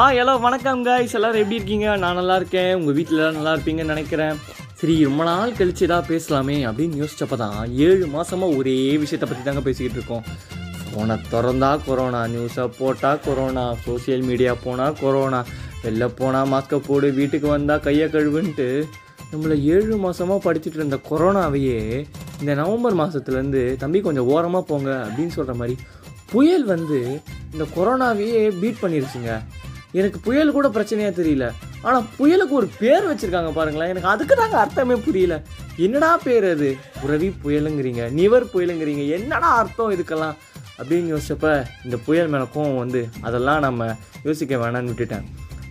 ஆ hello வணக்கம் guys எல்லாரும் எப்படி இருக்கீங்க? நான் நல்லா இருக்கேன். உங்கள் வீட்டில் எல்லாம் நல்லா இருப்பீங்கன்னு நினைக்கிறேன். சரி ரொம்ப நாள் கழிச்சு ஏதாவது பேசலாமே அப்படின்னு யோசிச்சப்ப தான் ஏழு மாதமாக ஒரே விஷயத்தை பற்றி தாங்க பேசிக்கிட்டு இருக்கோம். ஃபோனை திறந்தா கொரோனா நியூஸை போட்டால் கொரோனா சோஷியல் மீடியா போனால் கொரோனா வெளில போனால் மாஸ்கை போடு வீட்டுக்கு வந்தால் கையை கழுவுன்ட்டு நம்மளை ஏழு மாதமாக படிச்சுட்டு இருந்த கொரோனாவையே இந்த நவம்பர் மாதத்துலேருந்து தம்பி கொஞ்சம் ஓரமாக போங்க அப்படின்னு சொல்கிற மாதிரி புயல் வந்து இந்த கொரோனாவையே பீட் பண்ணிருச்சுங்க. எனக்கு புயல் கூட பிரச்சனையாக தெரியல. ஆனால் புயலுக்கு ஒரு பேர் வச்சுருக்காங்க பாருங்களேன். எனக்கு அதுக்கு தாங்க அர்த்தமே புரியல. என்னடா பேர் அது? உறவி புயலுங்கிறீங்க நிவர் புயலுங்கிறீங்க. என்னடா அர்த்தம் இதுக்கெல்லாம்? அப்படின்னு யோசிச்சப்ப இந்த புயல் மேலே கோவம் வந்து அதெல்லாம் நம்ம யோசிக்க வேணாம்னு விட்டுட்டேன்.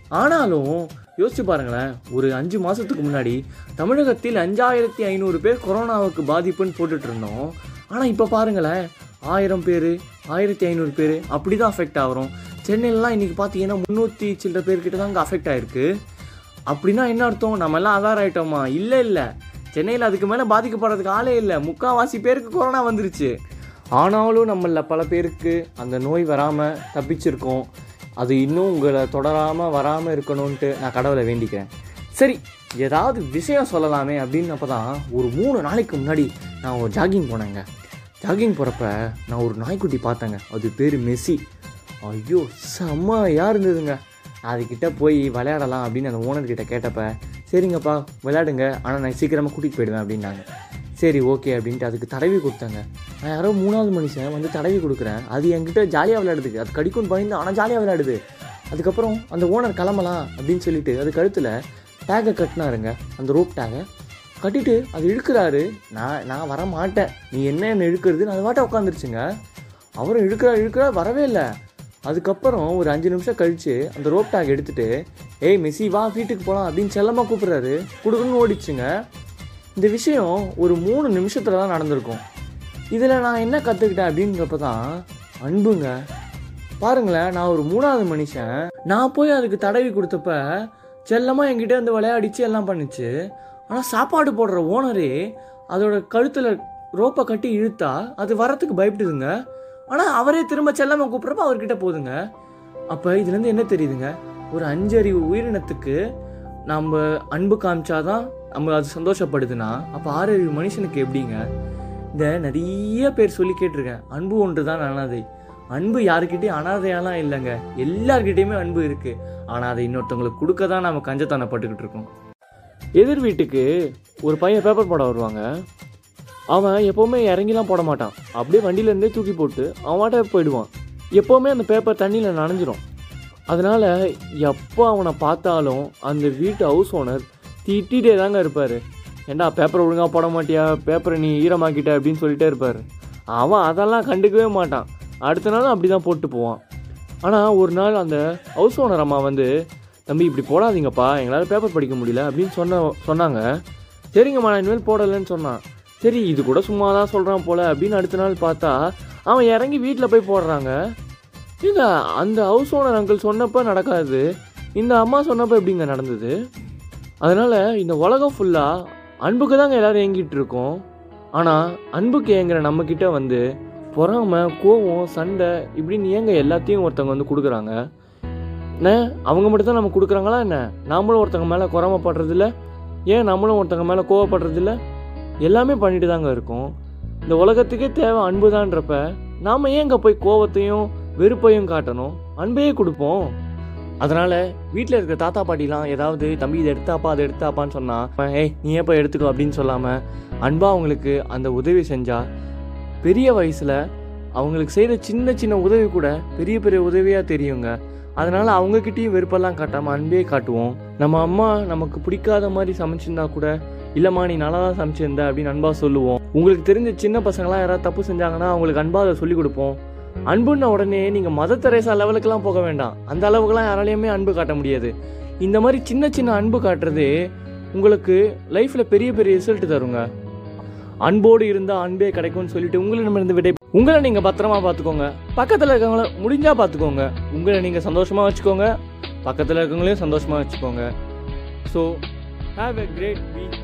ஆனாலும் யோசிச்சு பாருங்களேன். ஒரு அஞ்சு மாதத்துக்கு முன்னாடி தமிழகத்தில் அஞ்சாயிரத்தி ஐநூறு பேர் கொரோனாவுக்கு பாதிப்புன்னு போட்டுட்டு இருந்தோம். ஆனால் இப்போ பாருங்களேன். ஆயிரம் பேர் ஆயிரத்தி ஐநூறு பேர் அப்படி தான் அஃபெக்ட் ஆகிறோம். சென்னையிலலாம் இன்றைக்கி பார்த்தீங்கன்னா முந்நூற்றி சில்லற பேர்கிட்ட தான் அங்கே அஃபெக்ட் ஆகிருக்கு அப்படின்னா என்ன அர்த்தம்? நம்ம எல்லாம் ஆகிட்டோமா இல்லை இல்லை. சென்னையில் அதுக்கு மேலே பாதிக்கப்படுறதுக்கு ஆளே இல்லை. முக்கால்வாசி பேருக்கு கொரோனா வந்துருச்சு. ஆனாலும் நம்மளில் பல பேருக்கு அந்த நோய் வராமல் தப்பிச்சிருக்கோம். அது இன்னும் உங்களை தொடராமல் வராமல் இருக்கணும்ன்ட்டு நான் கடவுளை வேண்டிக்கிறேன். சரி ஏதாவது விஷயம் சொல்லலாமே அப்படின்னப்ப தான் ஒரு மூணு நாளைக்கு முன்னாடி நான் ஒரு ஜாகிங் போனேங்க. ஜாகிங் போகிறப்ப நான் ஒரு நாய்க்குட்டி பார்த்தேங்க. அது பேர் மெஸ்ஸி. ஐயோ செம்மையாக இருந்ததுங்க? அதுக்கிட்ட போய் விளையாடலாம் அப்படின்னு அந்த ஓனர்கிட்ட கேட்டப்ப சரிங்கப்பா விளையாடுங்க. ஆனால் நான் சீக்கிரமாக கூட்டிகிட்டு போயிடுவேன் அப்படின்னாங்க. சரி ஓகே அப்படின்ட்டு அதுக்கு தடவி கொடுத்தாங்க. நான் யாரோ மூணாவது மனுஷன் வந்து தடவி கொடுக்குறேன். அது என்கிட்ட ஜாலியாக விளையாடுது. அது கடிக்கும்னு பயந்து ஆனால் ஜாலியாக விளையாடுது. அதுக்கப்புறம் அந்த ஓனர் கிளம்பலாம் அப்படின்னு சொல்லிட்டு அது கழுத்தில் டேகை கட்டினாருங்க. அந்த ரோப் டேகை கட்டிட்டு அது இழுக்கிறாரு. நான் நான் வர மாட்டேன் நீ என்ன என்ன இழுக்கிறது? அது வாட்ட உட்காந்துருச்சுங்க அவரும் இழுக்கிறா இழுக்கிறா வரவே இல்லை. அதுக்கப்புறம் ஒரு அஞ்சு நிமிஷம் கழித்து அந்த ரோப் டாக் எடுத்துகிட்டு ஏய் மெஸ்ஸி வா வீட்டுக்கு போகலாம் அப்படின்னு செல்லமாக கூப்பிட்றாரு. கொடுக்குன்னு ஓடிச்சுங்க இந்த விஷயம் ஒரு மூணு நிமிஷத்தில் தான் நடந்திருக்கும். இதில் நான் என்ன கற்றுக்கிட்டேன் அப்படின்றப்ப தான் அன்புங்க. பாருங்களேன் நான் ஒரு மூணாவது மனுஷன். நான் போய் அதுக்கு தடவி கொடுத்தப்ப செல்லமாக என்கிட்ட வந்து விளையாடிச்சு எல்லாம் பண்ணுச்சு. ஆனால் சாப்பாடு போடுற ஓனரே அதோட கழுத்தில் ரோப்பை கட்டி இழுத்தா அது வரத்துக்கு பயப்படுதுங்க. ஆனால் அவரே திரும்ப செல்லமாக கூப்பிட்றப்ப அவர்கிட்ட போதுங்க. அப்போ இதுலேருந்து என்ன தெரியுதுங்க? ஒரு அஞ்சறிவு உயிரினத்துக்கு நம்ம அன்பு காமிச்சாதான் நம்ம அது சந்தோஷப்படுதுன்னா அப்போ ஆறறிவு மனுஷனுக்கு எப்படிங்க? இந்த நிறைய பேர் சொல்லி கேட்டிருக்கேன். அன்பு ஒன்று தான் அனாதை. அன்பு யாருக்கிட்டையும் அனாதையாலாம் இல்லைங்க. எல்லார்கிட்டயுமே அன்பு இருக்குது ஆனால் அதை இன்னொருத்தவங்களுக்கு கொடுக்க தான் நம்ம கஞ்சத்தானப்பட்டுக்கிட்டு இருக்கோம். எதிர் வீட்டுக்கு ஒரு பையன் பேப்பர் போட வருவாங்க. அவன் எப்போவுமே இறங்கிலாம் போட மாட்டான். அப்படியே வண்டியிலேருந்தே தூக்கி போட்டு அவன் போயிடுவான். எப்போவுமே அந்த பேப்பர் தண்ணியில் நனைஞ்சிரும். அதனால் எப்போ அவனை பார்த்தாலும் அந்த வீட்டு ஹவுஸ் ஓனர் திட்டிகிட்டே தாங்க இருப்பார். ஏண்டா பேப்பர் ஒழுங்காக போட மாட்டியா? பேப்பரை நீ ஈரமாக்கிட்ட அப்படின்னு சொல்லிட்டே இருப்பார். அவன் அதெல்லாம் கண்டுக்கவே மாட்டான். அடுத்த நாளும் அப்படி தான் போட்டு போவான். ஆனால் ஒரு நாள் அந்த ஹவுஸ் ஓனர் அம்மா வந்து தம்பி இப்படி போடாதீங்கப்பா. எங்களால் பேப்பர் படிக்க முடியல. அப்படின்னு சொன்ன சொன்னாங்க. சரிங்கம்மா நான் இனிமேல் போடலைன்னு சொன்னான். சரி இது கூட சும்மா தான் சொல்கிறான் போல அப்படின்னு அடுத்த நாள் பார்த்தா அவன் இறங்கி வீட்டில் போய் போடுறாங்க. இந்த அந்த ஹவுஸ் ஓனர் அங்கிள் சொன்னப்போ நடக்காது. இந்த அம்மா சொன்னப்போ எப்படிங்க நடந்தது? அதனால் இந்த உலகம் ஃபுல்லாக அன்புக்கு தாங்க எல்லாரும் ஏங்கிட்டு இருக்கோம். ஆனால் அன்புக்கு ஏங்குற நம்மக்கிட்ட வந்து பொறாமை கோவம் சண்டை இப்படின்னு ஏங்க எல்லாத்தையும் ஒருத்தவங்க வந்து கொடுக்குறாங்க? என்ன? அவங்க மட்டும் தான் நம்ம கொடுக்குறாங்களா என்ன? நாமளும் ஒருத்தவங்க மேலே குறமப்படுறதில்ல? ஏன் நம்மளும் ஒருத்தவங்க மேலே கோவப்படுறதில்ல? எல்லாமே பண்ணிட்டு தாங்க இருக்கோம். இந்த உலகத்துக்கே தேவை அன்பு தான்றப்ப நாம் அங்கே போய் கோவத்தையும் வெறுப்பையும் காட்டணும்? அன்பையே கொடுப்போம். அதனால் வீட்டில் இருக்கிற தாத்தா பாட்டிலாம் ஏதாவது தம்பி இதை எடுத்தாப்பா அதை எடுத்தாப்பான்னு சொன்னா ஏய் நீ ஏப்பா எடுத்துக்கோ? அப்படின்னு சொல்லாமல் அன்பாக அவங்களுக்கு அந்த உதவி செஞ்சால் பெரிய வயசில் அவங்களுக்கு செய்கிற சின்ன சின்ன உதவி கூட பெரிய பெரிய உதவியாக தெரியுங்க. அதனால் அவங்கக்கிட்டேயும் வெறுப்பெல்லாம் காட்டாமல் அன்பே காட்டுவோம். நம்ம அம்மா நமக்கு பிடிக்காத மாதிரி சமைச்சிருந்தா கூட இல்லைம்மா நீ நல்லா தான் சமைச்சிருந்த அப்படின்னு அன்பாக சொல்லுவோம். உங்களுக்கு தெரிஞ்ச சின்ன பசங்களாம் யாராவது தப்பு செஞ்சாங்கன்னா அவங்களுக்கு அன்பாக அதை சொல்லிக் கொடுப்போம். அன்புன்ன உடனே நீங்கள் மதர் தெரேசா லெவலுக்குலாம் போக வேண்டாம். அந்த அளவுக்குலாம் யாராலையுமே அன்பு காட்ட முடியாது. இந்த மாதிரி சின்ன சின்ன அன்பு காட்டுறதே உங்களுக்கு லைஃப்பில் பெரிய பெரிய ரிசல்ட் தருங்க. அன்போடு இருந்தால் அன்பே கிடைக்கும்னு சொல்லிட்டு உங்களிடமிருந்து விடை உங்களை நீங்கள் பத்திரமா பார்த்துக்கோங்க. பக்கத்தில் இருக்கவங்கள முடிஞ்சா பார்த்துக்கோங்க. உங்களை நீங்கள் சந்தோஷமாக வச்சுக்கோங்க. பக்கத்தில் இருக்கவங்களையும் சந்தோஷமாக வச்சுக்கோங்க. So have a great week